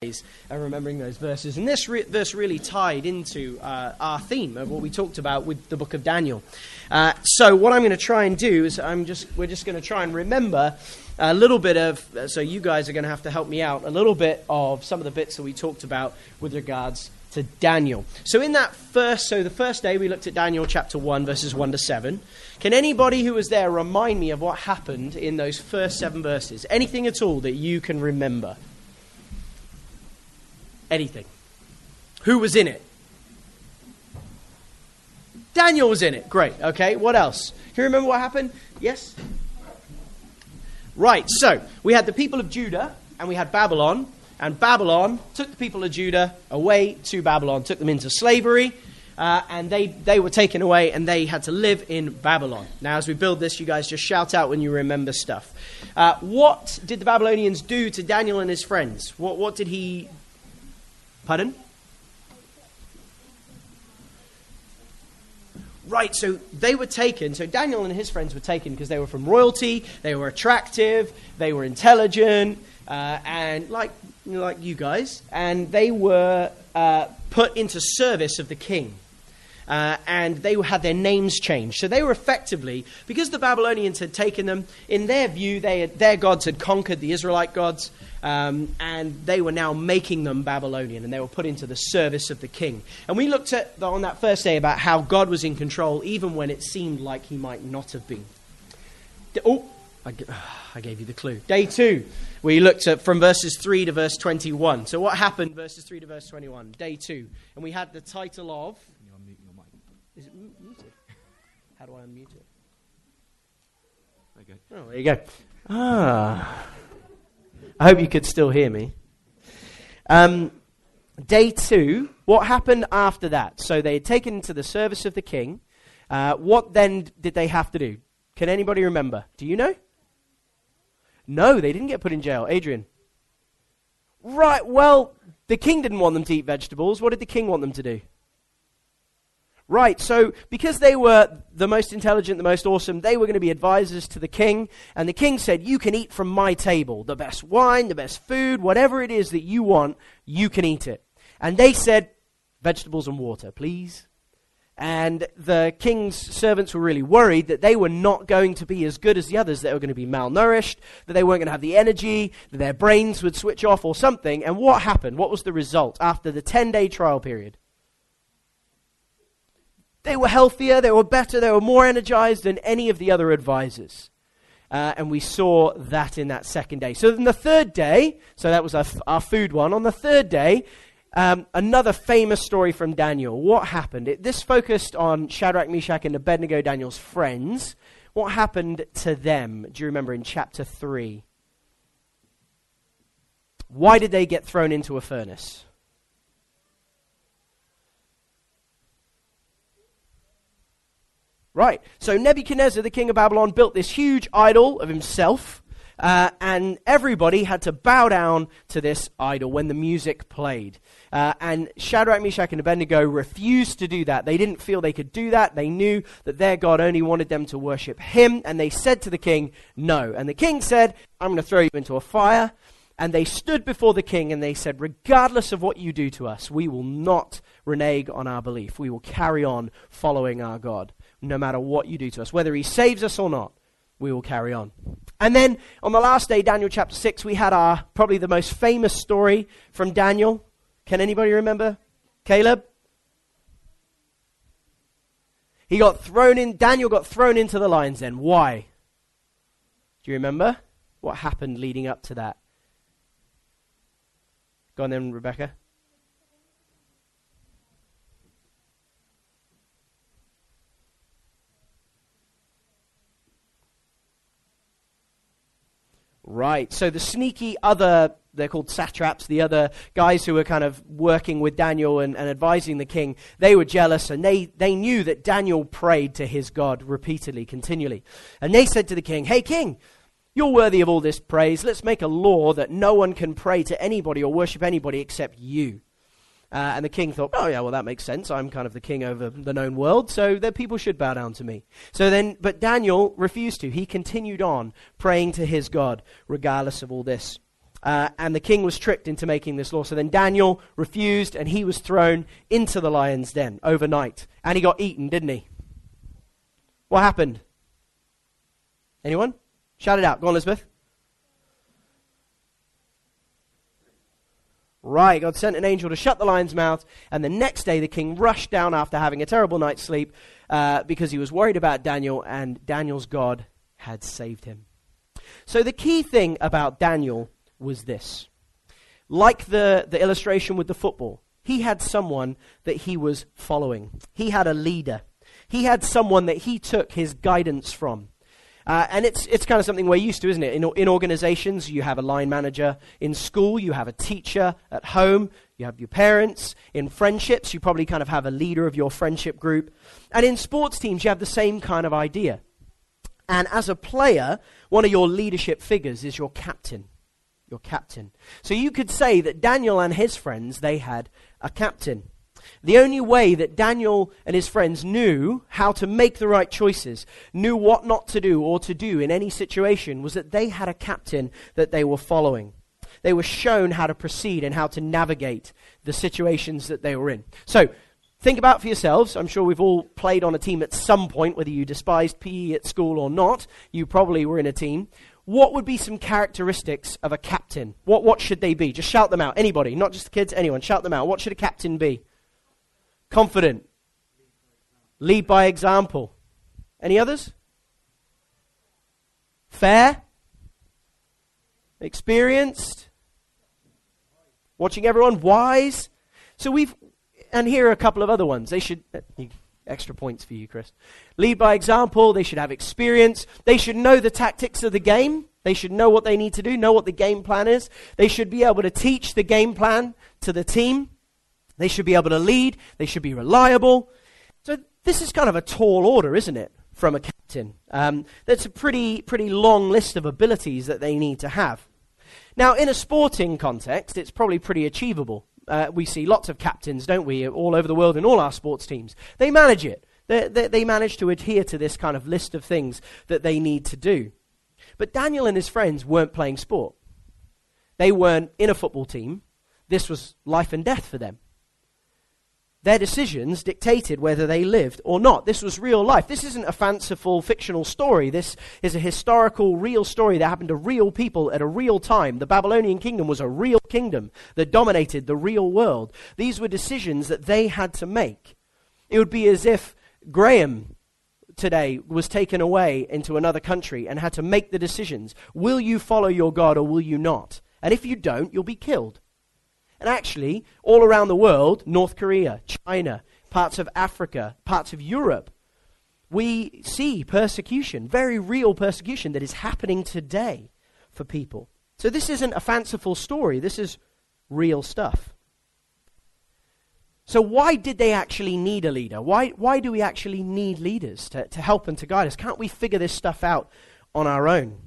and remembering those verses. And this re- verse really tied into uh, our theme of what we talked about with the book of Daniel. Uh, so what I'm going to try and do is I'm just we're just going to try and remember a little bit of. Uh, so you guys are going to have to help me out a little bit of some of the bits that we talked about with regards to Daniel. So in that first, so the first day we looked at Daniel chapter one verses one to seven. Can anybody who was there remind me of what happened in those first seven verses? Anything at all that you can remember? Anything. Who was in it? Daniel was in it. Great. Okay, what else? Can you remember what happened? Yes? Right, so we had the people of Judah and we had Babylon, and Babylon took the people of Judah away to Babylon, took them into slavery, uh, and they, they were taken away and they had to live in Babylon. Now, as we build this, you guys just shout out when you remember stuff. Uh, what did the Babylonians do to Daniel and his friends? What, what did he Pardon? Right, so they were taken. So Daniel and his friends were taken because they were from royalty, they were attractive, they were intelligent, uh, and like, like you guys, and they were uh, put into service of the king. Uh, and they had their names changed. So they were effectively, because the Babylonians had taken them, in their view, they had, their gods had conquered the Israelite gods, um, and they were now making them Babylonian, and they were put into the service of the king. And we looked at on that first day about how God was in control, even when it seemed like he might not have been. Oh, I, gave you the clue. Day two, we looked at from verses 3 to verse 21. So, what happened, verses 3 to verse 21? Day two. And we had the title of. Is it muted? How do I unmute it? Okay. Oh, there you go. Ah. I hope you could still hear me. Um, day two, what happened after that? So they had taken into the service of the king. Uh, what then did they have to do? Can anybody remember? Do you know? No, they didn't get put in jail. Adrian. Right, well, the king didn't want them to eat vegetables. What did the king want them to do? Right, so because they were the most intelligent, the most awesome, they were going to be advisors to the king. And the king said, You can eat from my table. The best wine, the best food, whatever it is that you want, you can eat it. And they said, Vegetables and water, please. And the king's servants were really worried that they were not going to be as good as the others, they were going to be malnourished, that they weren't going to have the energy, that their brains would switch off or something. And what happened? What was the result after the 10 day trial period? They were healthier, they were better, they were more energized than any of the other advisors. Uh, and we saw that in that second day. So, in the third day, so that was our, our food one, on the third day, um, another famous story from Daniel. What happened? It, this focused on Shadrach, Meshach, and Abednego, Daniel's friends. What happened to them? Do you remember in chapter 3? Why did they get thrown into a furnace? Right. So Nebuchadnezzar, the king of Babylon, built this huge idol of himself, uh, and everybody had to bow down to this idol when the music played. Uh, and Shadrach, Meshach, and Abednego refused to do that. They didn't feel they could do that. They knew that their God only wanted them to worship him, and they said to the king, No. And the king said, I'm going to throw you into a fire. And they stood before the king and they said, Regardless of what you do to us, we will not renege on our belief. We will carry on following our God no matter what you do to us. Whether he saves us or not, we will carry on. And then on the last day, Daniel chapter 6, we had our probably the most famous story from Daniel. Can anybody remember? Caleb? He got thrown in, Daniel got thrown into the lion's den. Why? Do you remember what happened leading up to that? Go on then, Rebecca. Right. So the sneaky other, they're called satraps, the other guys who were kind of working with Daniel and, and, advising the king, they were jealous and they, they knew that Daniel prayed to his God repeatedly, continually. And they said to the king, Hey, king, you're worthy of all this praise. Let's make a law that no one can pray to anybody or worship anybody except you. Uh, and the king thought, oh, yeah, well, that makes sense. I'm kind of the king over the known world, so that people should bow down to me. So then, but Daniel refused to. He continued on praying to his God, regardless of all this. Uh, and the king was tricked into making this law. So then Daniel refused, and he was thrown into the lion's den overnight. And he got eaten, didn't he? What happened? Anyone? Shout it out. Go on, Elizabeth. Right, God sent an angel to shut the lion's mouth, and the next day the king rushed down after having a terrible night's sleep uh, because he was worried about Daniel, and Daniel's God had saved him. So the key thing about Daniel was this. Like the, the illustration with the football, he had someone that he was following. He had a leader. He had someone that he took his guidance from. Uh, and it's, it's kind of something we're used to, isn't it? In, in organizations, you have a line manager. In school, you have a teacher. At home, you have your parents. In friendships, you probably kind of have a leader of your friendship group. And in sports teams, you have the same kind of idea. And as a player, one of your leadership figures is your captain. Your captain. So you could say that Daniel and his friends, they had a captain. The only way that Daniel and his friends knew how to make the right choices, knew what not to do or to do in any situation, was that they had a captain that they were following. They were shown how to proceed and how to navigate the situations that they were in. So, think about for yourselves. I'm sure we've all played on a team at some point, whether you despised PE at school or not. You probably were in a team. What would be some characteristics of a captain? What, what should they be? Just shout them out. Anybody, not just the kids, anyone. Shout them out. What should a captain be? Confident. Lead by example. Any others? Fair? Experienced? Watching everyone? Wise? So we've, and here are a couple of other ones. They should, uh, extra points for you, Chris. Lead by example. They should have experience. They should know the tactics of the game. They should know what they need to do, know what the game plan is. They should be able to teach the game plan to the team. They should be able to lead. They should be reliable. So this is kind of a tall order, isn't it, from a captain? Um, that's a pretty, pretty long list of abilities that they need to have. Now, in a sporting context, it's probably pretty achievable. Uh, we see lots of captains, don't we, all over the world in all our sports teams. They manage it. They, they, they manage to adhere to this kind of list of things that they need to do. But Daniel and his friends weren't playing sport. They weren't in a football team. This was life and death for them. Their decisions dictated whether they lived or not. This was real life. This isn't a fanciful fictional story. This is a historical, real story that happened to real people at a real time. The Babylonian kingdom was a real kingdom that dominated the real world. These were decisions that they had to make. It would be as if Graham today was taken away into another country and had to make the decisions. Will you follow your God or will you not? And if you don't, you'll be killed. And actually, all around the world, North Korea, China, parts of Africa, parts of Europe, we see persecution, very real persecution that is happening today for people. So this isn't a fanciful story, this is real stuff. So, why did they actually need a leader? Why, why do we actually need leaders to, to help and to guide us? Can't we figure this stuff out on our own?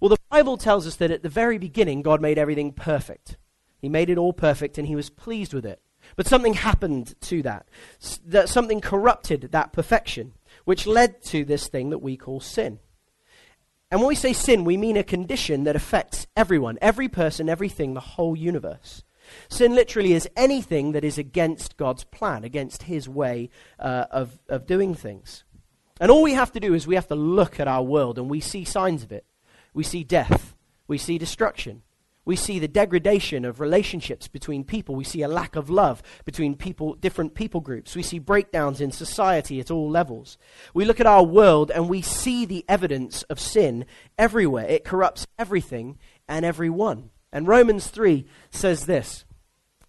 Well, the Bible tells us that at the very beginning, God made everything perfect. He made it all perfect and he was pleased with it. But something happened to that. that something corrupted that perfection, which led to this thing that we call sin. And when we say sin, we mean a condition that affects everyone, every person, everything, the whole universe. Sin literally is anything that is against God's plan, against his way uh, of, of doing things. And all we have to do is we have to look at our world and we see signs of it. We see death, we see destruction, we see the degradation of relationships between people. We see a lack of love between people, different people groups. We see breakdowns in society at all levels. We look at our world and we see the evidence of sin everywhere. It corrupts everything and everyone. And Romans 3 says this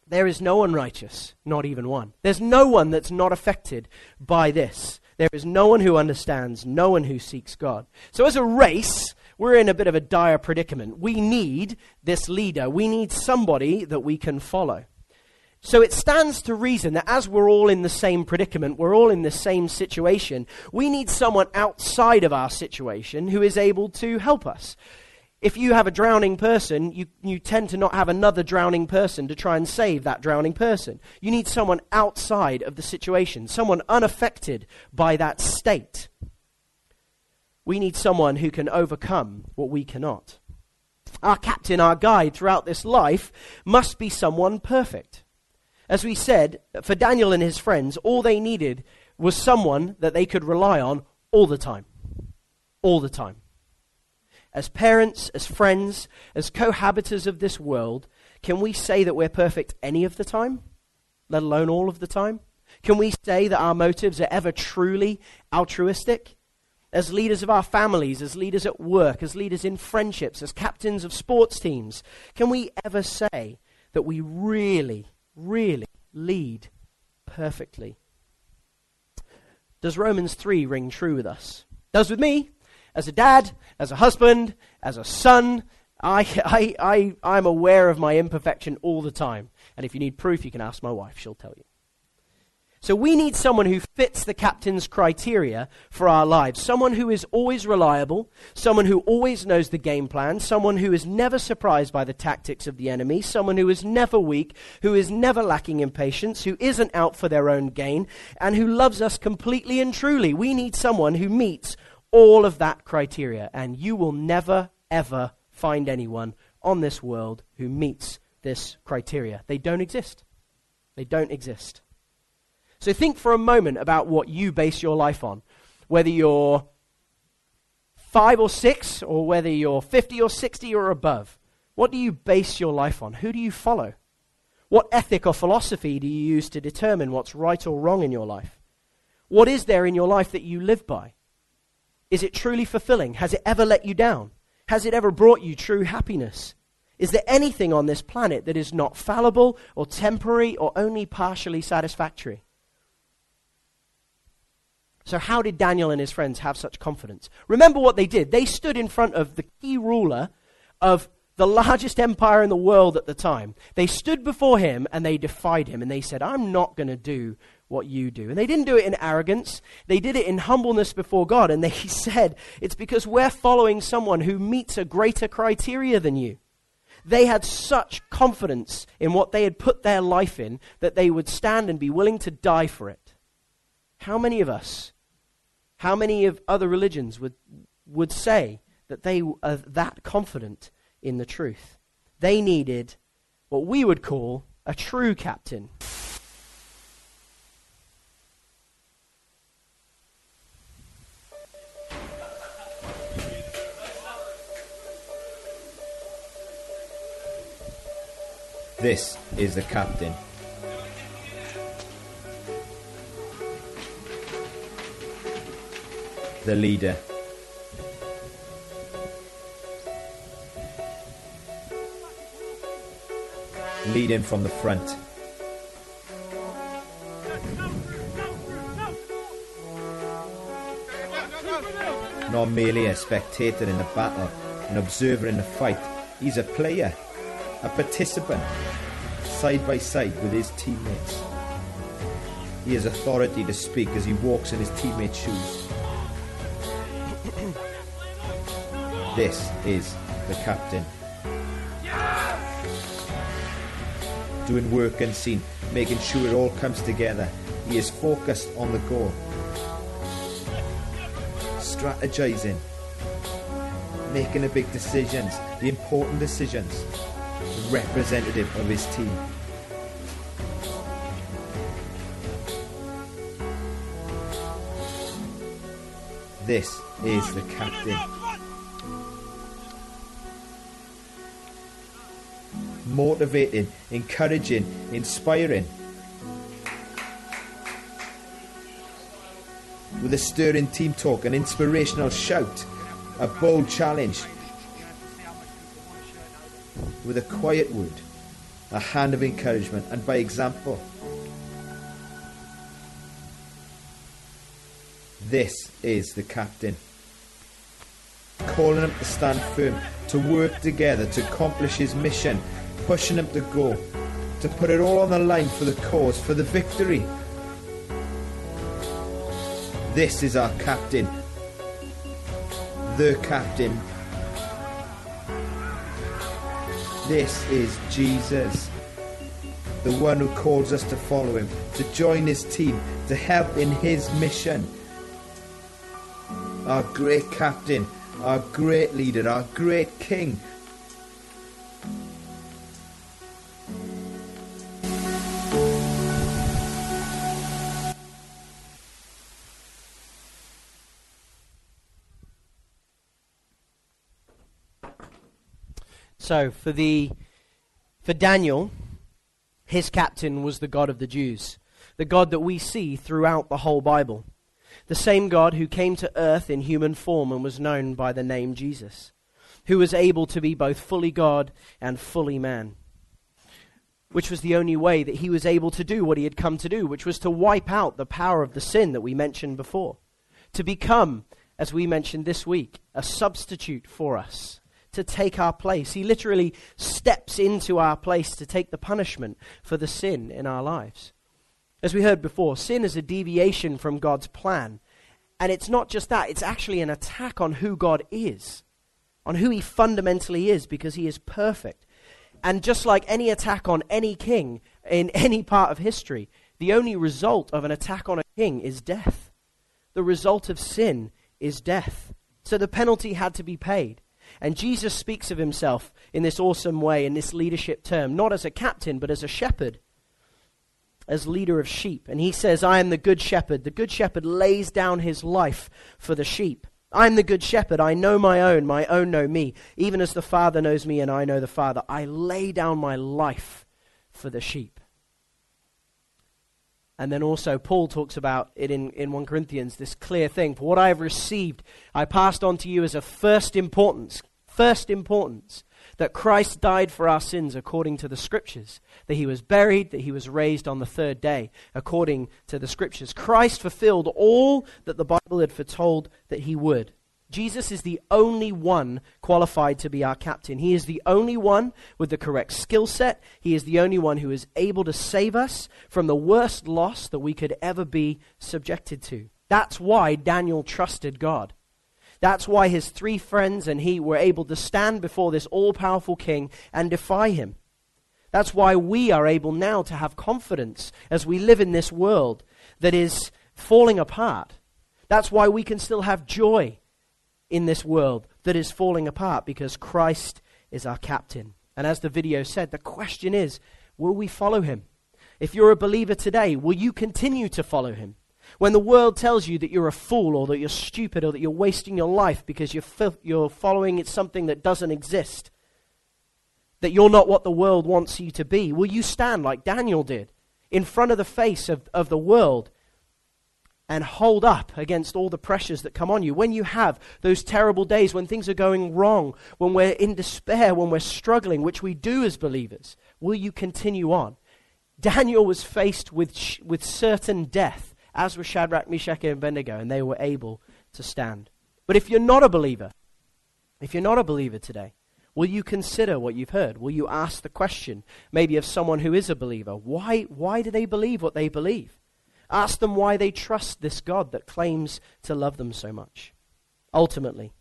There is no one righteous, not even one. There's no one that's not affected by this. There is no one who understands, no one who seeks God. So, as a race, we're in a bit of a dire predicament. We need this leader. We need somebody that we can follow. So it stands to reason that as we're all in the same predicament, we're all in the same situation, we need someone outside of our situation who is able to help us. If you have a drowning person, you, you tend to not have another drowning person to try and save that drowning person. You need someone outside of the situation, someone unaffected by that state. We need someone who can overcome what we cannot. Our captain, our guide throughout this life, must be someone perfect. As we said, for Daniel and his friends, all they needed was someone that they could rely on all the time. All the time. As parents, as friends, as cohabitants of this world, can we say that we're perfect any of the time, let alone all of the time? Can we say that our motives are ever truly altruistic? As leaders of our families, as leaders at work, as leaders in friendships, as captains of sports teams, can we ever say that we really, really lead perfectly? Does Romans 3 ring true with us? Does with me, as a dad, as a husband, as a son. I, I, I, I'm aware of my imperfection all the time. And if you need proof, you can ask my wife, she'll tell you. So we need someone who fits the captain's criteria for our lives. Someone who is always reliable, someone who always knows the game plan, someone who is never surprised by the tactics of the enemy, someone who is never weak, who is never lacking in patience, who isn't out for their own gain, and who loves us completely and truly. We need someone who meets all of that criteria, and you will never, ever find anyone on this world who meets this criteria. They don't exist. They don't exist. So think for a moment about what you base your life on. Whether you're five or six, or whether you're 50 or 60 or above. What do you base your life on? Who do you follow? What ethic or philosophy do you use to determine what's right or wrong in your life? What is there in your life that you live by? Is it truly fulfilling? Has it ever let you down? Has it ever brought you true happiness? Is there anything on this planet that is not fallible or temporary or only partially satisfactory? So, how did Daniel and his friends have such confidence? Remember what they did. They stood in front of the key ruler of the largest empire in the world at the time. They stood before him and they defied him and they said, I'm not going to do what you do. And they didn't do it in arrogance, they did it in humbleness before God. And they said, It's because we're following someone who meets a greater criteria than you. They had such confidence in what they had put their life in that they would stand and be willing to die for it. How many of us how many of other religions would, would say that they are that confident in the truth? They needed what we would call a true captain. This is the captain. The leader. Leading from the front. Not merely a spectator in the battle, an observer in the fight, he's a player, a participant, side by side with his teammates. He has authority to speak as he walks in his teammates' shoes. This is the captain. Doing work unseen, making sure it all comes together. He is focused on the goal. Strategizing. Making the big decisions, the important decisions. Representative of his team. This is the captain. Motivating, encouraging, inspiring. With a stirring team talk, an inspirational shout, a bold challenge. With a quiet word, a hand of encouragement, and by example. This is the captain. Calling him to stand firm, to work together to accomplish his mission pushing him to go, to put it all on the line for the cause, for the victory. This is our captain, the captain. This is Jesus, the one who calls us to follow him, to join his team, to help in his mission. Our great captain, our great leader, our great king, So, for, the, for Daniel, his captain was the God of the Jews, the God that we see throughout the whole Bible. The same God who came to earth in human form and was known by the name Jesus, who was able to be both fully God and fully man which was the only way that he was able to do what he had come to do, which was to wipe out the power of the sin that we mentioned before, to become, as we mentioned this week, a substitute for us, to take our place. He literally steps into our place to take the punishment for the sin in our lives. As we heard before, sin is a deviation from God's plan. And it's not just that, it's actually an attack on who God is, on who he fundamentally is, because he is perfect. And just like any attack on any king in any part of history, the only result of an attack on a king is death. The result of sin is death. So the penalty had to be paid. And Jesus speaks of himself in this awesome way, in this leadership term, not as a captain, but as a shepherd, as leader of sheep. And he says, I am the good shepherd. The good shepherd lays down his life for the sheep. I'm the good shepherd. I know my own. My own know me. Even as the Father knows me and I know the Father. I lay down my life for the sheep. And then also, Paul talks about it in, in 1 Corinthians, this clear thing. For what I have received, I passed on to you as of first importance. First importance that Christ died for our sins according to the Scriptures, that he was buried, that he was raised on the third day according to the Scriptures. Christ fulfilled all that the Bible had foretold that he would. Jesus is the only one qualified to be our captain. He is the only one with the correct skill set. He is the only one who is able to save us from the worst loss that we could ever be subjected to. That's why Daniel trusted God. That's why his three friends and he were able to stand before this all powerful king and defy him. That's why we are able now to have confidence as we live in this world that is falling apart. That's why we can still have joy in this world that is falling apart because Christ is our captain. And as the video said, the question is will we follow him? If you're a believer today, will you continue to follow him? When the world tells you that you're a fool or that you're stupid or that you're wasting your life because you're, you're following something that doesn't exist, that you're not what the world wants you to be, will you stand like Daniel did in front of the face of, of the world and hold up against all the pressures that come on you? When you have those terrible days when things are going wrong, when we're in despair, when we're struggling, which we do as believers, will you continue on? Daniel was faced with, sh- with certain death as were Shadrach, Meshach, and Abednego, and they were able to stand. But if you're not a believer, if you're not a believer today, will you consider what you've heard? Will you ask the question, maybe of someone who is a believer, why, why do they believe what they believe? Ask them why they trust this God that claims to love them so much. Ultimately,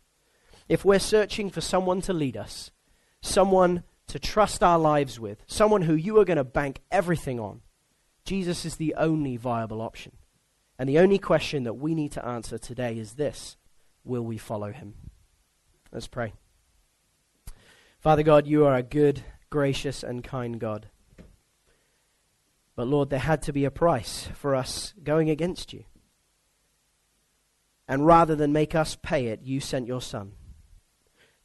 if we're searching for someone to lead us, someone to trust our lives with, someone who you are going to bank everything on, Jesus is the only viable option. And the only question that we need to answer today is this Will we follow him? Let's pray. Father God, you are a good, gracious, and kind God. But Lord, there had to be a price for us going against you. And rather than make us pay it, you sent your Son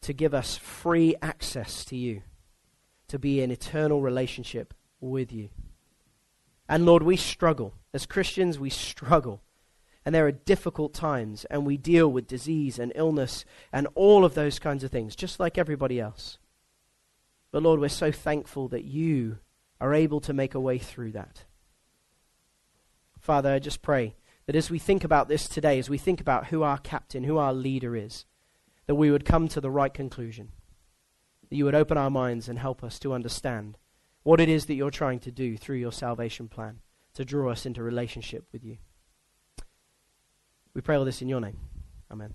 to give us free access to you, to be in eternal relationship with you. And Lord, we struggle. As Christians, we struggle. And there are difficult times, and we deal with disease and illness and all of those kinds of things, just like everybody else. But Lord, we're so thankful that you are able to make a way through that. Father, I just pray that as we think about this today, as we think about who our captain, who our leader is, that we would come to the right conclusion. That you would open our minds and help us to understand what it is that you're trying to do through your salvation plan to draw us into relationship with you. We pray all this in your name. Amen.